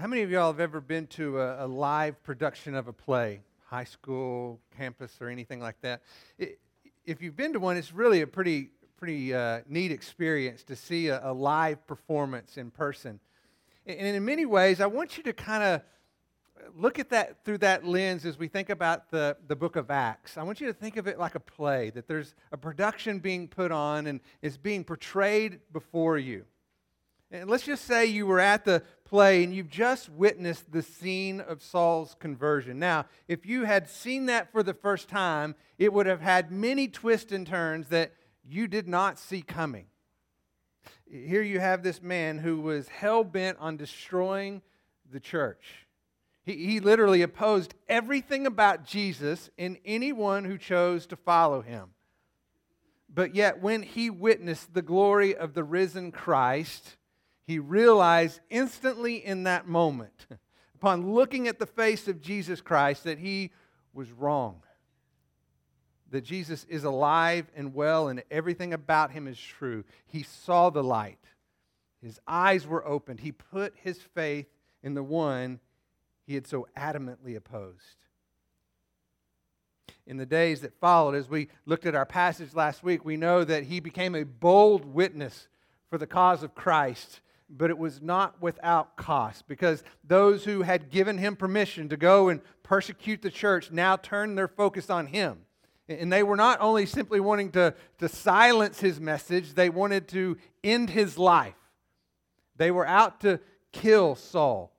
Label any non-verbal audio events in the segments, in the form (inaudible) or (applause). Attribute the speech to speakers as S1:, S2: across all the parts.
S1: How many of y'all have ever been to a, a live production of a play, high school, campus, or anything like that? It, if you've been to one, it's really a pretty, pretty uh, neat experience to see a, a, live performance in person. And in many ways, I want you to kind of look at that through that lens as we think about the, the book of Acts. I want you to think of it like a play, that there's a production being put on and is being portrayed before you. And let's just say you were at the play and you've just witnessed the scene of Saul's conversion. Now, if you had seen that for the first time, it would have had many twists and turns that you did not see coming. Here you have this man who was hell bent on destroying the church. He, he literally opposed everything about Jesus and anyone who chose to follow him. But yet, when he witnessed the glory of the risen Christ, he realized instantly in that moment, (laughs) upon looking at the face of Jesus Christ, that he was wrong. That Jesus is alive and well, and everything about him is true. He saw the light, his eyes were opened. He put his faith in the one he had so adamantly opposed. In the days that followed, as we looked at our passage last week, we know that he became a bold witness for the cause of Christ but it was not without cost because those who had given him permission to go and persecute the church now turned their focus on him. And they were not only simply wanting to, to silence his message, they wanted to end his life. They were out to kill Saul.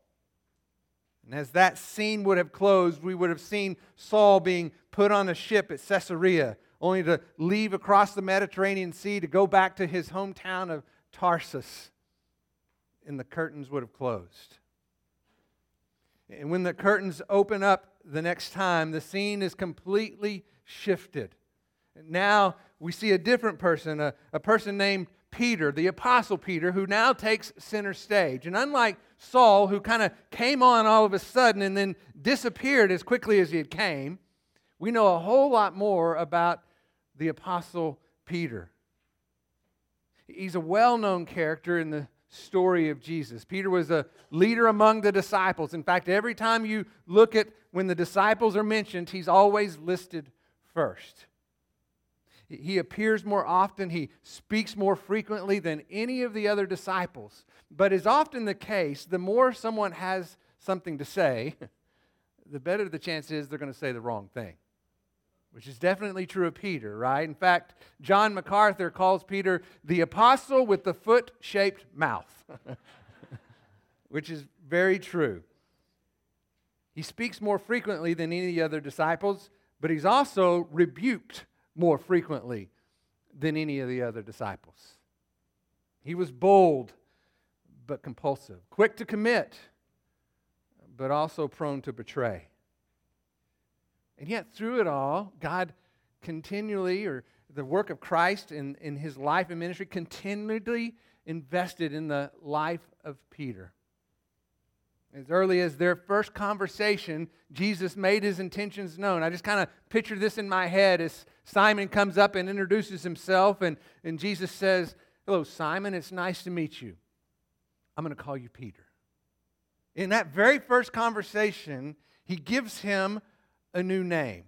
S1: And as that scene would have closed, we would have seen Saul being put on a ship at Caesarea, only to leave across the Mediterranean Sea to go back to his hometown of Tarsus and the curtains would have closed. And when the curtains open up the next time, the scene is completely shifted. Now we see a different person, a, a person named Peter, the Apostle Peter, who now takes center stage. And unlike Saul, who kind of came on all of a sudden and then disappeared as quickly as he had came, we know a whole lot more about the Apostle Peter. He's a well known character in the story of Jesus. Peter was a leader among the disciples. In fact, every time you look at when the disciples are mentioned, he's always listed first. He appears more often, he speaks more frequently than any of the other disciples. But is often the case, the more someone has something to say, (laughs) the better the chance is they're going to say the wrong thing which is definitely true of Peter, right? In fact, John MacArthur calls Peter the apostle with the foot shaped mouth, (laughs) which is very true. He speaks more frequently than any of the other disciples, but he's also rebuked more frequently than any of the other disciples. He was bold but compulsive, quick to commit, but also prone to betray. And yet, through it all, God continually, or the work of Christ in, in his life and ministry, continually invested in the life of Peter. As early as their first conversation, Jesus made his intentions known. I just kind of picture this in my head as Simon comes up and introduces himself, and, and Jesus says, Hello, Simon, it's nice to meet you. I'm going to call you Peter. In that very first conversation, he gives him a new name.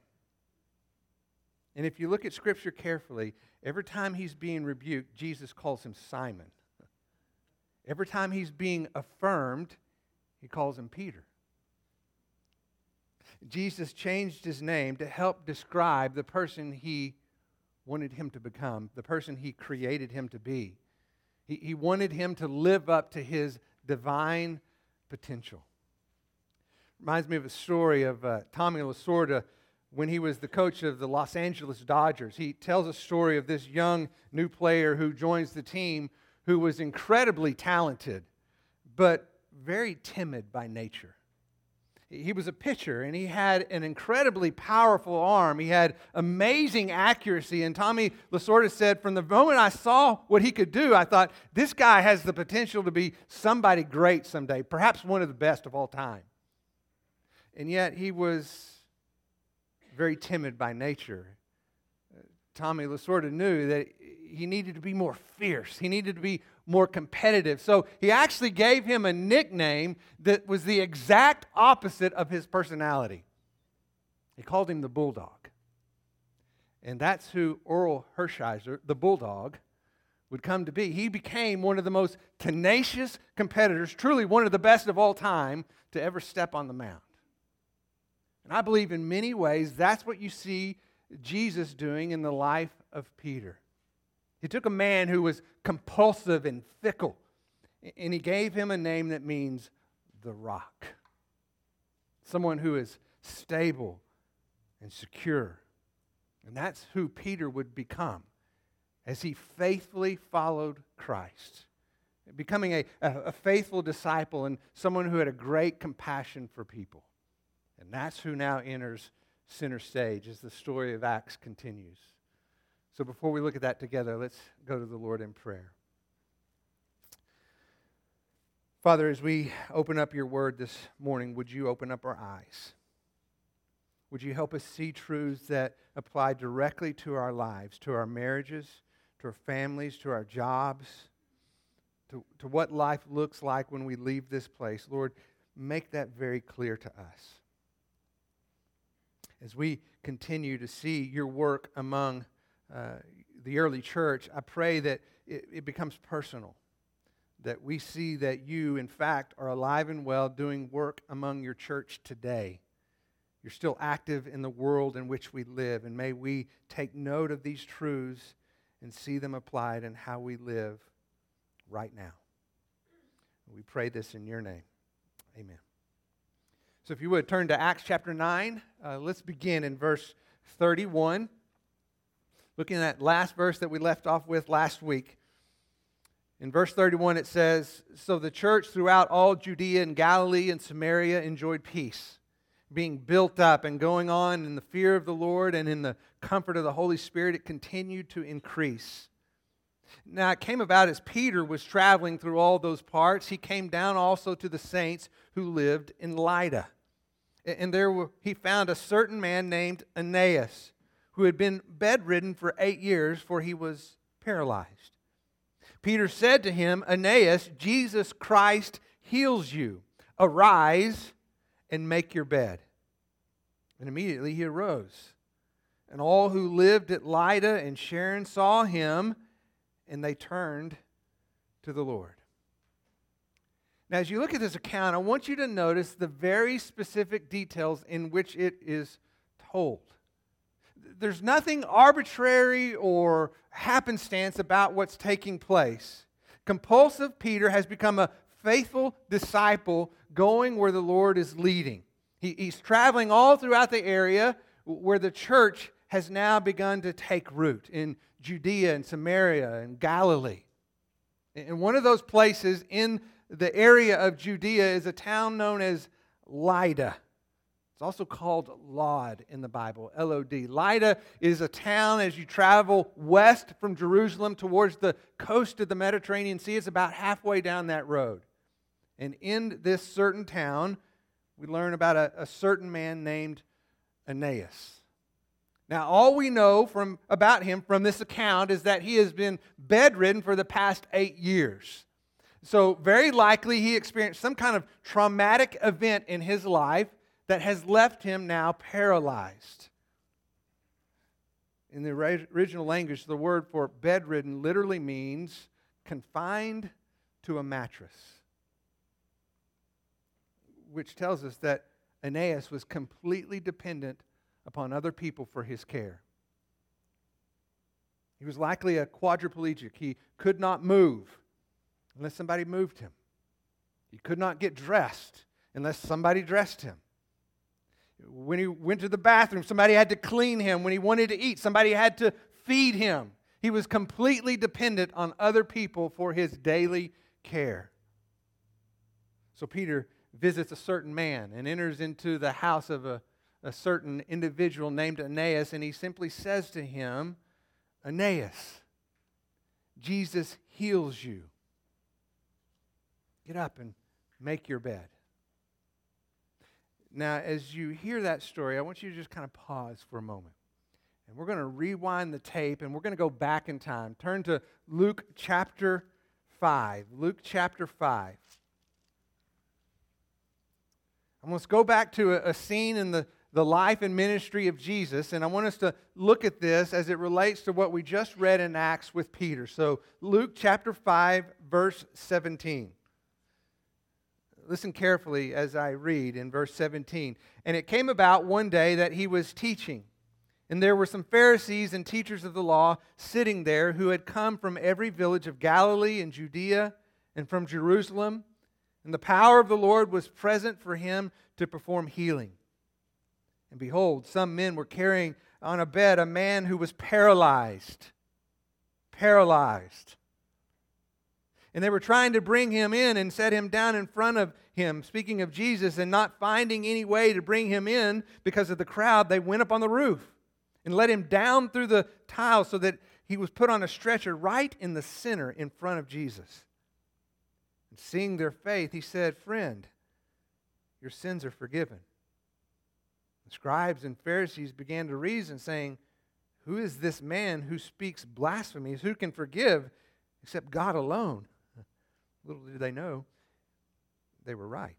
S1: And if you look at Scripture carefully, every time he's being rebuked, Jesus calls him Simon. (laughs) Every time he's being affirmed, he calls him Peter. Jesus changed his name to help describe the person he wanted him to become, the person he created him to be. He, he wanted him to live up to his divine potential. Reminds me of a story of uh, Tommy Lasorda when he was the coach of the Los Angeles Dodgers. He tells a story of this young new player who joins the team who was incredibly talented, but very timid by nature. He was a pitcher and he had an incredibly powerful arm. He had amazing accuracy. And Tommy Lasorda said, From the moment I saw what he could do, I thought, this guy has the potential to be somebody great someday, perhaps one of the best of all time. And yet he was very timid by nature. Uh, Tommy Lasorda knew that he needed to be more fierce. He needed to be more competitive. So he actually gave him a nickname that was the exact opposite of his personality. He called him the Bulldog. And that's who Orel Hershiser, the Bulldog, would come to be. He became one of the most tenacious competitors, truly one of the best of all time to ever step on the mound. And I believe in many ways that's what you see Jesus doing in the life of Peter. He took a man who was compulsive and fickle, and he gave him a name that means the rock. Someone who is stable and secure. And that's who Peter would become as he faithfully followed Christ, becoming a, a, faithful disciple and someone who had a great compassion for people. And that's who now enters center stage as the story of Acts continues. So before we look at that together, let's go to the Lord in prayer. Father, as we open up your word this morning, would you open up our eyes? Would you help us see truths that apply directly to our lives, to our marriages, to our families, to our jobs, to, to what life looks like when we leave this place? Lord, make that very clear to us. As we continue to see your work among uh, the early church, I pray that it, it becomes personal that we see that you, in fact, are alive and well doing work among your church today. You're still active in the world in which we live, and may we take note of these truths and see them applied in how we live right now. We pray this in your name. Amen. So, if you would turn to Acts chapter 9, uh, let's begin in verse 31. Looking at that last verse that we left off with last week. In verse 31, it says So the church throughout all Judea and Galilee and Samaria enjoyed peace being built up and going on in the fear of the Lord and in the comfort of the Holy Spirit, it continued to increase. Now, it came about as Peter was traveling through all those parts, he came down also to the saints who lived in Lydda. And there he found a certain man named Aeneas, who had been bedridden for eight years, for he was paralyzed. Peter said to him, Aeneas, Jesus Christ heals you. Arise and make your bed. And immediately he arose. And all who lived at Lydda and Sharon saw him, and they turned to the Lord. Now, as you look at this account, I want you to notice the very specific details in which it is told. There's nothing arbitrary or happenstance about what's taking place. Compulsive Peter has become a faithful disciple going where the Lord is leading. He, he's traveling all throughout the area where the church has now begun to take root in Judea and Samaria and Galilee. And one of those places in the area of Judea is a town known as Lydda. It's also called Lod in the Bible, L O D. Lydda is a town as you travel west from Jerusalem towards the coast of the Mediterranean Sea. It's about halfway down that road. And in this certain town, we learn about a, a certain man named Aeneas. Now, all we know from, about him from this account is that he has been bedridden for the past eight years. So, very likely, he experienced some kind of traumatic event in his life that has left him now paralyzed. In the original language, the word for bedridden literally means confined to a mattress which tells us that Aeneas was completely dependent upon other people for his care. He was likely a quadriplegic. He could not move unless somebody moved him. He could not get dressed unless somebody dressed him. When he went to the bathroom, somebody had to clean him. When he wanted to eat, somebody had to feed him. He was completely dependent on other people for his daily care. So Peter visits a certain man and enters into the house of a, a certain individual named Aeneas, and he simply says to him, Aeneas, Jesus heals you. Get up and make your bed. Now, as you hear that story, I want you to just kind of pause for a moment. And we're going to rewind the tape and we're going to go back in time. Turn to Luke chapter 5. Luke chapter 5. I want to go back to a, a scene in the, the life and ministry of Jesus, and I want us to look at this as it relates to what we just read in Acts with Peter. So, Luke chapter 5, verse 17. Listen carefully as I read in verse 17. And it came about one day that he was teaching, and there were some Pharisees and teachers of the law sitting there who had come from every village of Galilee and Judea and from Jerusalem and the power of the Lord was present for him to perform healing. And behold, some men were carrying on a bed a man who was paralyzed. Paralyzed. And they were trying to bring him in and set him down in front of him, speaking of Jesus, and not finding any way to bring him in because of the crowd, they went up on the roof and let him down through the tiles so that he was put on a stretcher right in the center in front of Jesus. And seeing their faith, he said, Friend, your sins are forgiven. Scribes and Pharisees began to reason, saying, Who is this man who speaks blasphemies? Who can forgive except God alone? (laughs) Little did they know, they were right.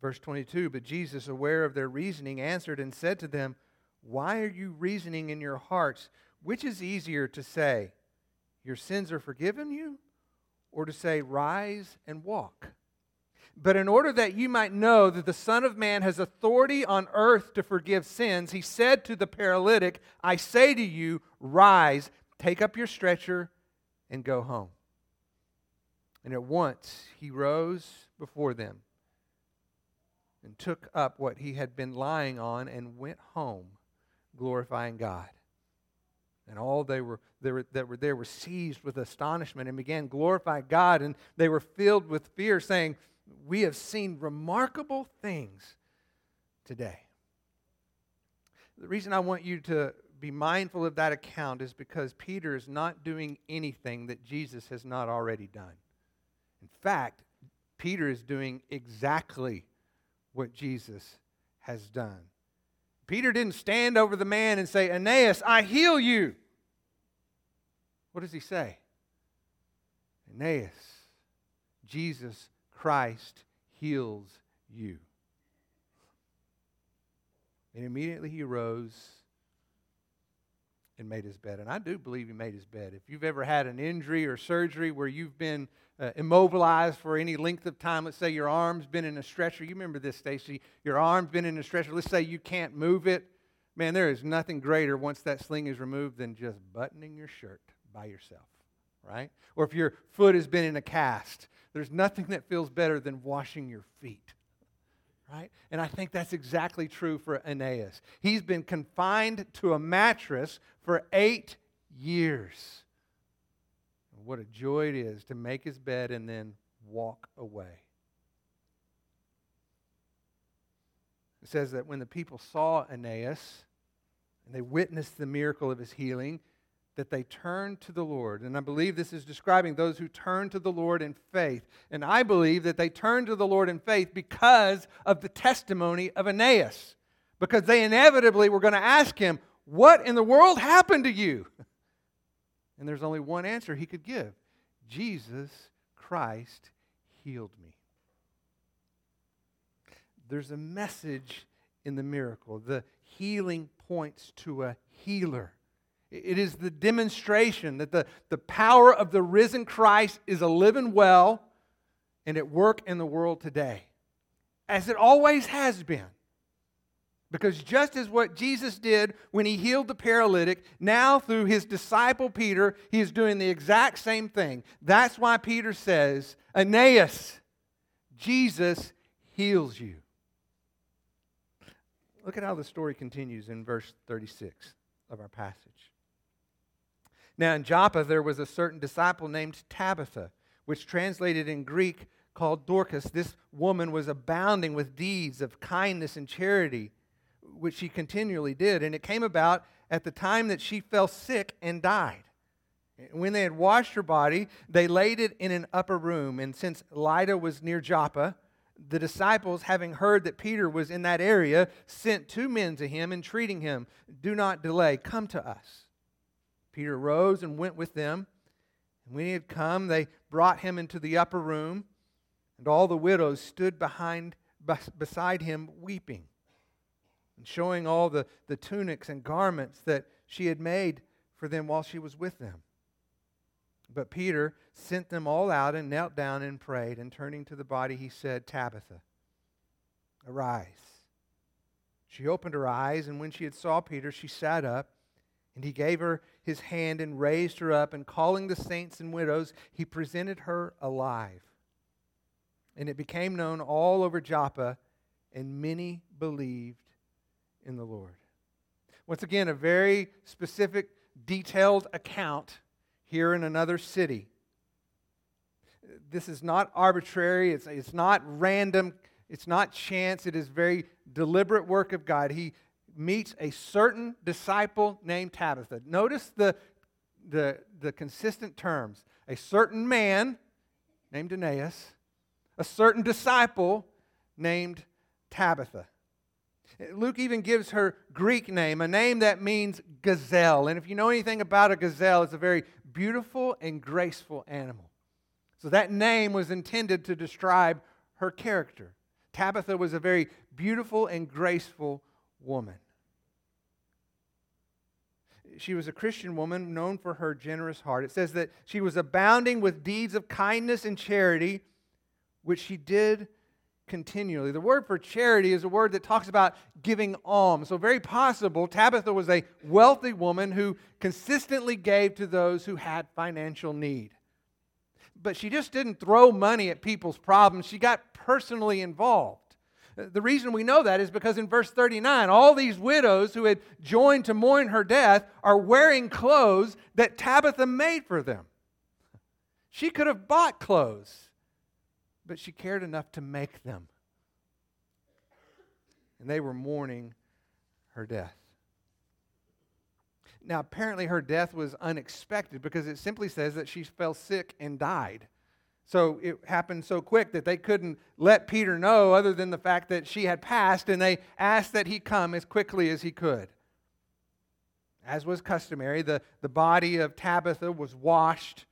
S1: Verse 22 But Jesus, aware of their reasoning, answered and said to them, Why are you reasoning in your hearts? Which is easier to say, Your sins are forgiven you? or to say, Rise and walk. But in order that you might know that the Son of Man has authority on earth to forgive sins, he said to the paralytic, I say to you, rise, take up your stretcher, and go home. And at once he rose before them and took up what he had been lying on and went home, glorifying God. And all they were, they were, that were there were seized with astonishment and began glorifying God. And they were filled with fear, saying, We have seen remarkable things today. The reason I want you to be mindful of that account is because Peter is not doing anything that Jesus has not already done. In fact, Peter is doing exactly what Jesus has done. Peter didn't stand over the man and say, Aeneas, I heal you. What does he say? Aeneas, Jesus Christ heals you. And immediately he arose and made his bed. And I do believe he made his bed. If you've ever had an injury or surgery where you've been uh, immobilized for any length of time. Let's say your arm's been in a stretcher. You remember this, Stacy? Your arm's been in a stretcher. Let's say you can't move it. Man, there is nothing greater once that sling is removed than just buttoning your shirt by yourself, right? Or if your foot has been in a cast, there's nothing that feels better than washing your feet, right? And I think that's exactly true for Aeneas. He's been confined to a mattress for eight years. What a joy it is to make his bed and then walk away. It says that when the people saw Aeneas and they witnessed the miracle of his healing, that they turned to the Lord. And I believe this is describing those who turn to the Lord in faith. And I believe that they turned to the Lord in faith because of the testimony of Aeneas. Because they inevitably were going to ask him, What in the world happened to you? And there's only one answer he could give Jesus Christ healed me. There's a message in the miracle. The healing points to a healer. It is the demonstration that the, the power of the risen Christ is a living well and at work in the world today, as it always has been. Because just as what Jesus did when he healed the paralytic, now through his disciple Peter, he is doing the exact same thing. That's why Peter says, Aeneas, Jesus heals you. Look at how the story continues in verse 36 of our passage. Now in Joppa there was a certain disciple named Tabitha, which translated in Greek called Dorcas. This woman was abounding with deeds of kindness and charity which she continually did. And it came about at the time that she fell sick and died. When they had washed her body, they laid it in an upper room. And since Lydda was near Joppa, the disciples, having heard that Peter was in that area, sent two men to him, entreating him, Do not delay, come to us. Peter rose and went with them. And when he had come, they brought him into the upper room, and all the widows stood behind, beside him weeping, and showing all the, the tunics and garments that she had made for them while she was with them. But Peter sent them all out and knelt down and prayed, and turning to the body, he said, Tabitha, arise. She opened her eyes, and when she had saw Peter, she sat up. And he gave her his hand and raised her up, and calling the saints and widows, he presented her alive. And it became known all over Joppa, and many believed in the Lord. Once again, a very specific, detailed account here in another city. This is not arbitrary, it's, it's not random, it's not chance, it is very deliberate work of God. He meets a certain disciple named Tabitha. Notice the, the, the consistent terms a certain man named Aeneas, a certain disciple named Tabitha. Luke even gives her Greek name, a name that means gazelle. And if you know anything about a gazelle, it's a very beautiful and graceful animal. So that name was intended to describe her character. Tabitha was a very beautiful and graceful woman she was a Christian woman known for her generous heart. It says that she was abounding with deeds of kindness and charity, which she did continually. The word for charity is a word that talks about giving alms. So, very possible, Tabitha was a wealthy woman who consistently gave to those who had financial need. But she just didn't throw money at people's problems, she got personally involved. The reason we know that is because in verse 39, all these widows who had joined to mourn her death are wearing clothes that Tabitha made for them. She could have bought clothes, but she cared enough to make them. And they were mourning her death. Now, apparently, her death was unexpected because it simply says that she fell sick and died. So it happened so quick that they couldn't let Peter know, other than the fact that she had passed, and they asked that he come as quickly as he could. As was customary, the, the body of Tabitha was washed,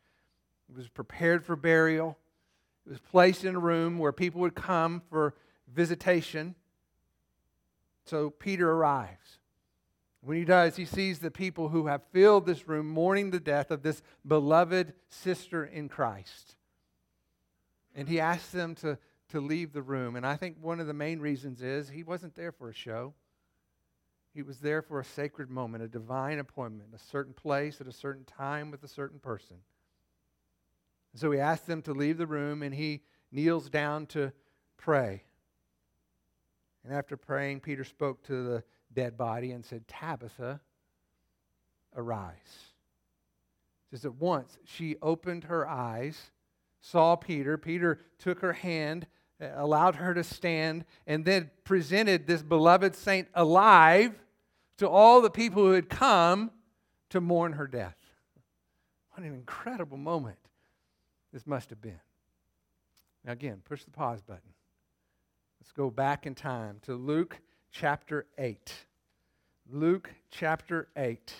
S1: it was prepared for burial, it was placed in a room where people would come for visitation. So Peter arrives. When he does, he sees the people who have filled this room mourning the death of this beloved sister in Christ and he asked them to, to leave the room. And I think one of the main reasons is he wasn't there for a show. He was there for a sacred moment, a divine appointment, a certain place at a certain time with a certain person. So he asked them to leave the room and he kneels down to pray. And after praying, Peter spoke to the dead body and said, Tabitha, arise. Just at once she opened her eyes saw Peter. Peter took her hand, uh, allowed her to stand, and then presented this beloved saint alive to all the people who had come to mourn her death. What an incredible moment this must have been. Now, again, push the pause button. Let's go back in time to Luke chapter 8. Luke chapter 8.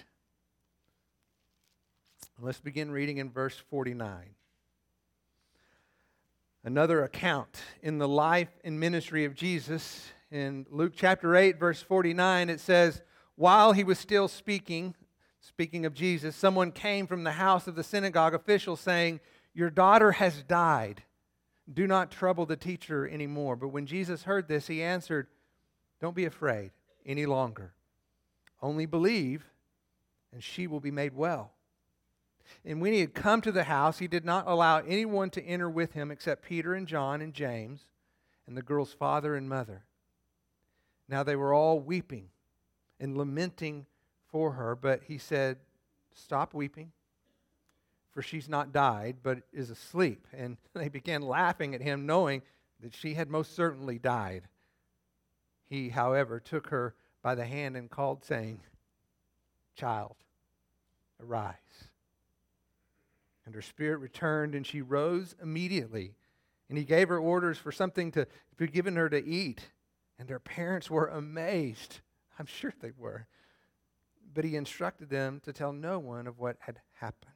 S1: Let's begin reading in verse 49 another account in the life and ministry of Jesus. In Luke chapter 8, verse 49, it says, While he was still speaking, speaking of Jesus, someone came from the house of the synagogue official saying, Your daughter has died. Do not trouble the teacher anymore. But when Jesus heard this, he answered, Don't be afraid any longer. Only believe, and she will be made well. And when he had come to the house, he did not allow anyone to enter with him except Peter and John and James and the girl's father and mother. Now they were all weeping and lamenting for her, but he said, Stop weeping, for she's not died, but is asleep. And (laughs) they began laughing at him, knowing that she had most certainly died. He, however, took her by the hand and called, saying, Child, arise. And her spirit returned, and she rose immediately. And he gave her orders for something to be given her to eat. And their parents were amazed. I'm sure they were. But he instructed them to tell no one of what had happened.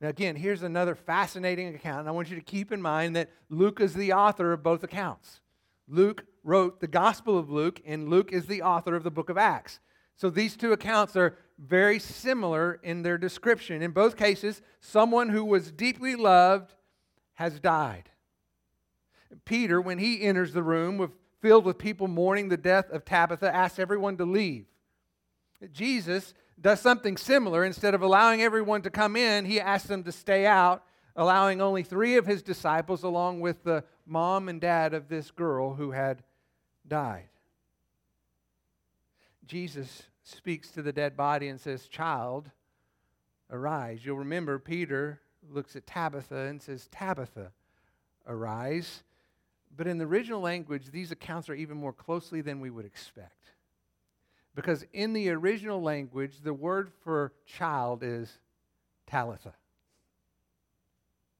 S1: Now, again, here's another fascinating account, and I want you to keep in mind that Luke is the author of both accounts. Luke wrote the Gospel of Luke, and Luke is the author of the book of Acts. So these two accounts are very similar in their description. In both cases, someone who was deeply loved has died. Peter, when he enters the room with, filled with people mourning the death of Tabitha, asks everyone to leave. Jesus does something similar. Instead of allowing everyone to come in, he asks them to stay out, allowing only three of his disciples, along with the mom and dad of this girl who had died. Jesus speaks to the dead body and says, Child, arise. You'll remember Peter looks at Tabitha and says, Tabitha, arise. But in the original language, these accounts are even more closely than we would expect. Because in the original language, the word for child is Talitha.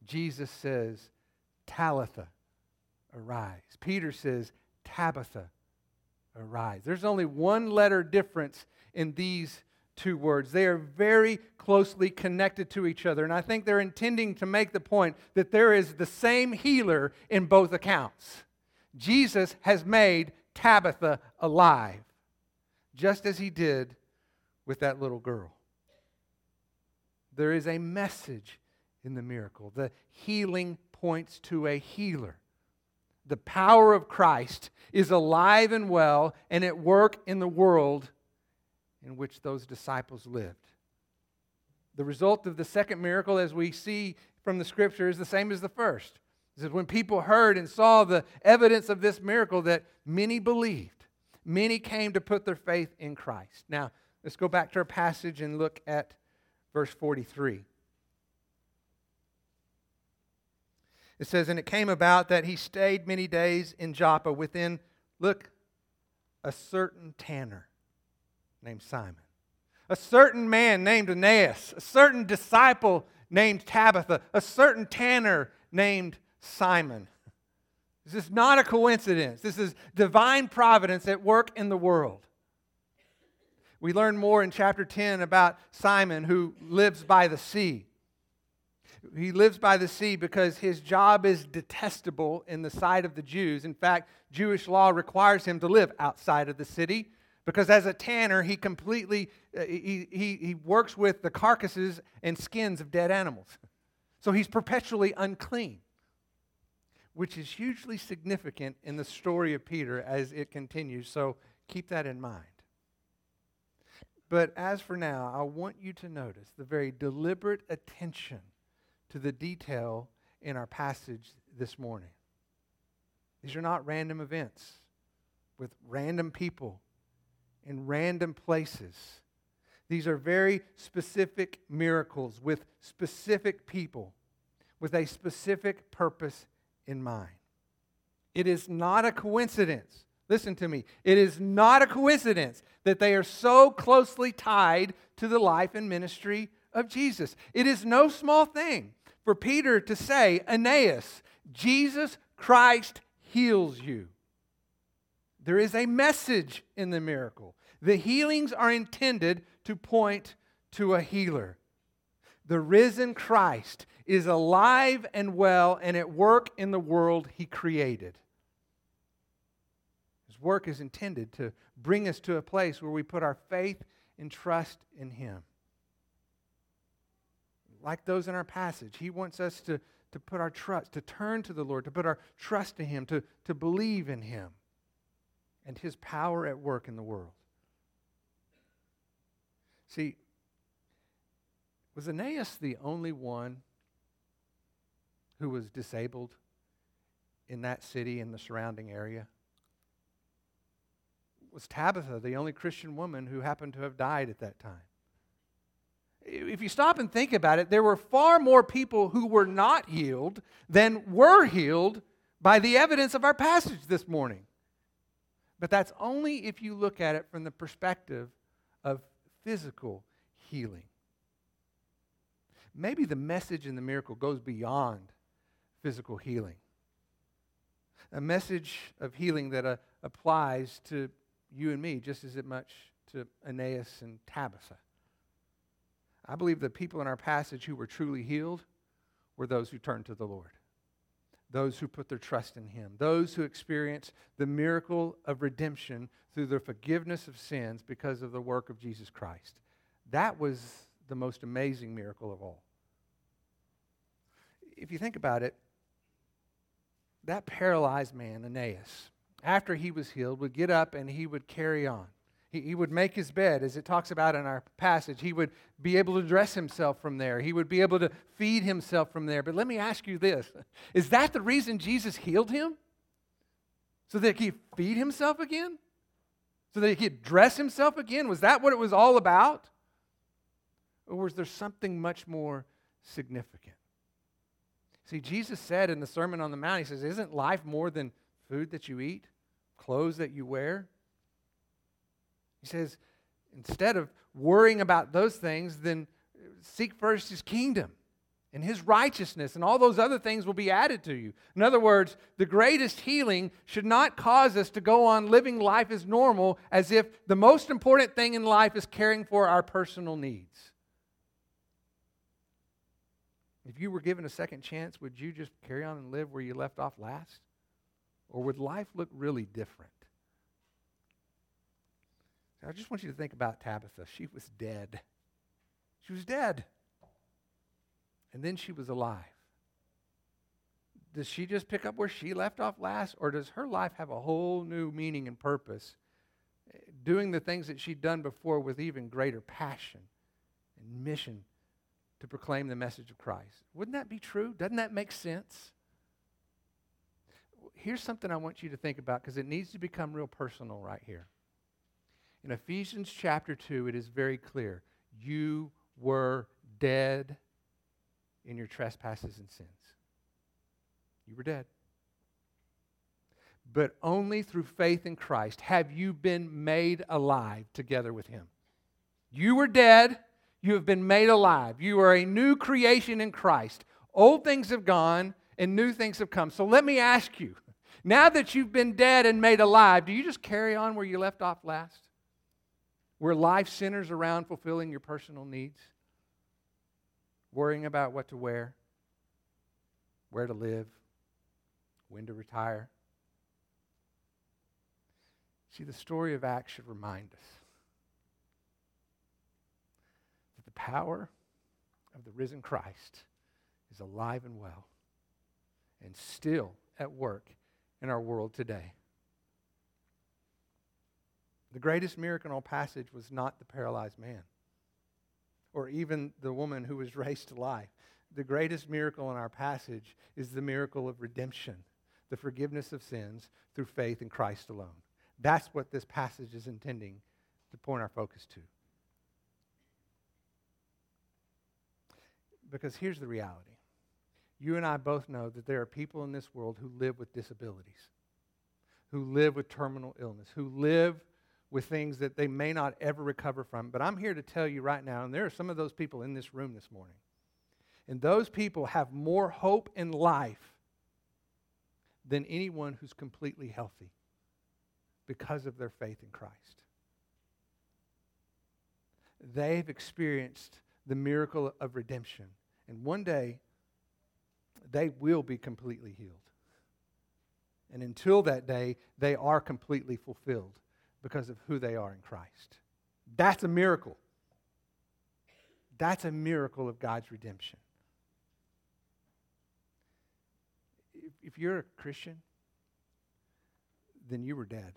S1: Jesus says, Talitha, arise. Peter says, Tabitha, arise. There's only one letter difference in these two words. They are very closely connected to each other. And I think they're intending to make the point that there is the same healer in both accounts. Jesus has made Tabitha alive just as he did with that little girl. There is a message in the miracle. The healing points to a healer. The power of Christ is alive and well and at work in the world in which those disciples lived. The result of the second miracle, as we see from the scripture, is the same as the first. It says, when people heard and saw the evidence of this miracle, that many believed many came to put their faith in Christ. Now, let's go back to our passage and look at verse 43. It says, And it came about that he stayed many days in Joppa within, look, a certain tanner named Simon, a certain man named Aeneas, a certain disciple named Tabitha, a certain tanner named Simon. This is not a coincidence. This is divine providence at work in the world. We learn more in chapter 10 about Simon who lives by the sea. He lives by the sea because his job is detestable in the sight of the Jews. In fact, Jewish law requires him to live outside of the city because as a tanner, he completely uh, he, he, he works with the carcasses and skins of dead animals. So he's perpetually unclean which is hugely significant in the story of Peter as it continues. So keep that in mind. But as for now, I want you to notice the very deliberate attention to the detail in our passage this morning. These are not random events with random people in random places. These are very specific miracles with specific people with a specific purpose in mind. It is not a coincidence. Listen to me. It is not a coincidence that they are so closely tied to the life and ministry of Jesus. It is no small thing for Peter to say, Aeneas, Jesus Christ heals you. There is a message in the miracle. The healings are intended to point to a healer. The risen Christ is alive and well and at work in the world he created. His work is intended to bring us to a place where we put our faith and trust in him. Like those in our passage, he wants us to, to put our trust, to turn to the Lord, to put our trust in him, to, to believe in him and his power at work in the world. See, was Aeneas the only one who was disabled in that city and the surrounding area? Was Tabitha the only Christian woman who happened to have died at that time? If you stop and think about it, there were far more people who were not healed than were healed by the evidence of our passage this morning. But that's only if you look at it from the perspective of physical healing maybe the message in the miracle goes beyond physical healing. A message of healing that uh, applies to you and me just as much to Aeneas and Tabitha. I believe the people in our passage who were truly healed were those who turned to the Lord, those who put their trust in Him, those who experienced the miracle of redemption through the forgiveness of sins because of the work of Jesus Christ. That was the most amazing miracle of all. If you think about it, that paralyzed man, Aeneas, after he was healed, would get up and he would carry on. He, he would make his bed, as it talks about in our passage. He would be able to dress himself from there. He would be able to feed himself from there. But let me ask you this Is that the reason Jesus healed him? So that he could feed himself again? So that he could dress himself again? Was that what it was all about? Or was there something much more significant? See, Jesus said in the Sermon on the Mount, He says, Isn't life more than food that you eat, clothes that you wear? He says, instead of worrying about those things, then seek first his kingdom and his righteousness, and all those other things will be added to you. In other words, the greatest healing should not cause us to go on living life as normal, as if the most important thing in life is caring for our personal needs. If you were given a second chance, would you just carry on and live where you left off last? Or would life look really different? I just want you to think about Tabitha. She was dead. She was dead. And then she was alive. Does she just pick up where she left off last, or does her life have a whole new meaning and purpose? Doing the things that she'd done before with even greater passion and mission to proclaim the message of Christ. Wouldn't that be true? Doesn't that make sense? Here's something I want you to think about because it needs to become real personal right here. In Ephesians chapter 2, it is very clear. You were dead in your trespasses and sins. You were dead. But only through faith in Christ have you been made alive together with Him. You were dead, you have been made alive. You are a new creation in Christ. Old things have gone and new things have come. So let me ask you now that you've been dead and made alive, do you just carry on where you left off last? Where life centers around fulfilling your personal needs, worrying about what to wear, where to live, when to retire. See, the story of Acts should remind us that the power of the risen Christ is alive and well and still at work in our world today. The greatest miracle in all passage was not the paralyzed man or even the woman who was (laughs) raised to life. The greatest miracle in our passage is the miracle of redemption, the forgiveness of sins through faith in Christ alone. That's what this passage is intending to point our focus to. Because here's the reality you and I both know that there are people in this world who live with disabilities, who live with terminal illness, who live with things that they may not ever recover from. But I'm here to tell you right now, and there are some of those people in this room this morning, and those people have more hope in life than anyone who's completely healthy because of their faith in Christ. They've experienced the miracle of redemption. And one day, they will be completely healed. And until that day, they are completely fulfilled because of who they are in Christ. That's a miracle. That's a miracle of God's redemption. If, you're a Christian, then you were dead.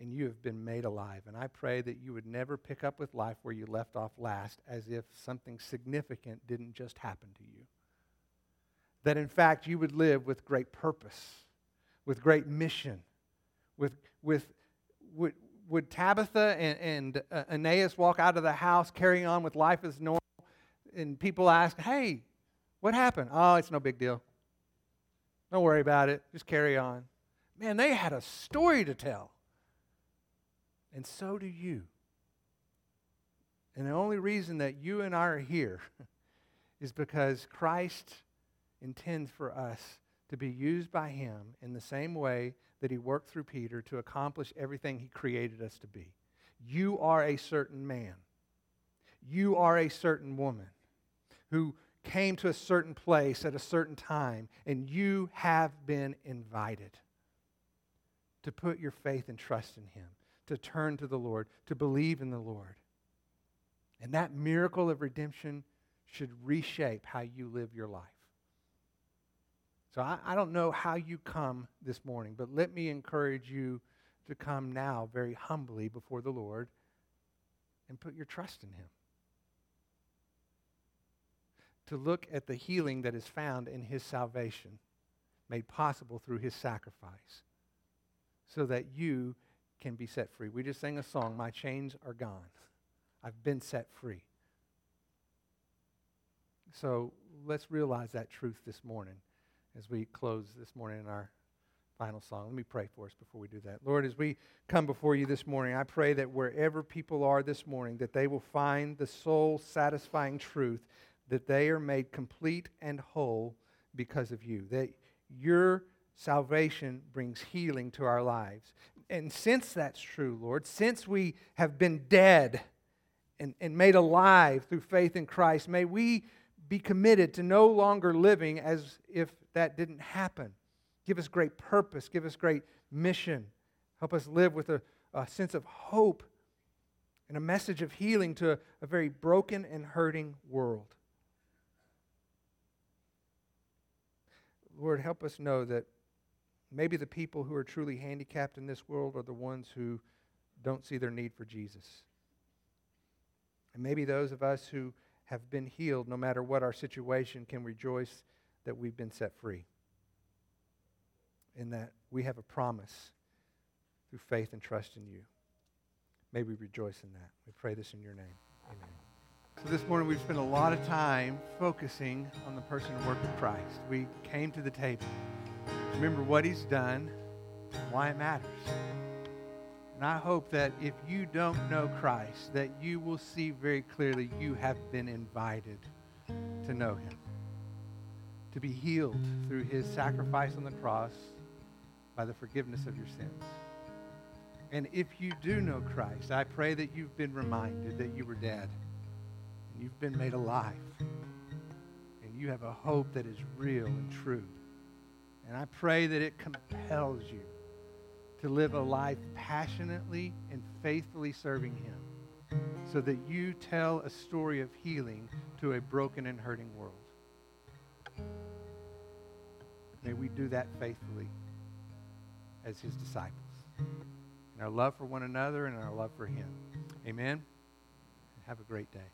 S1: And you have been made alive. And I pray that you would never pick up with life where you left off last as if something significant didn't just happen to you. That in fact you would live with great purpose, with great mission, with with would, would Tabitha and, and uh, Aeneas walk out of the house carrying on with life as normal? And people ask, hey, what happened? Oh, it's no big deal. Don't worry about it. Just carry on. Man, they had a story to tell. And so do you. And the only reason that you and I are here (laughs) is because Christ intends for us to be used by Him in the same way that he worked through Peter to accomplish everything he created us to be. You are a certain man. you are a certain woman who came to a certain place at a certain time, and you have been invited to put your faith and trust in Him, to turn to the Lord, to believe in the Lord. And that miracle of redemption should reshape how you live your life. So I, I, don't know how you come this morning, but let me encourage you to come now very humbly before the Lord and put your trust in Him. To look at the healing that is found in His salvation, made possible through His sacrifice, so that you can be set free. We just sang a song, My Chains Are Gone. I've been set free. So let's realize that truth this morning as we close this morning in our final song. Let me pray for us before we do that. Lord, as we come before you this morning, I pray that wherever people are this morning, that they will find the soul satisfying truth that they are made complete and whole because of you. That your salvation brings healing to our lives. And since that's true, Lord, since we have been dead and, and made alive through faith in Christ, may we be committed to no longer living as if that didn't happen. Give us great purpose, give us great mission. Help us live with a, a sense of hope and a message of healing to a, a very broken and hurting world. Lord, help us know that maybe the people who are truly handicapped in this world are the ones who don't see their need for Jesus. And maybe those of us who have been healed, no matter what our situation, can rejoice that we've been set free. And that we have a promise through faith and trust in you. May we rejoice in that. We pray this in your name. Amen. So this morning we've spent a lot of time focusing on the person and work of Christ. We came to the table. Remember what he's done, why it matters. And I hope that if you don't know Christ, that you will see very clearly you have been invited to know him, to be healed through his sacrifice on the cross by the forgiveness of your sins. And if you do know Christ, I pray that you've been reminded that you were dead and you've been made alive and you have a hope that is real and true. And I pray that it compels you to live a life passionately and faithfully serving Him so that you tell a story of healing to a broken and hurting world. May we do that faithfully as His disciples. In our love for one another and in our love for Him. Amen. Have a great day.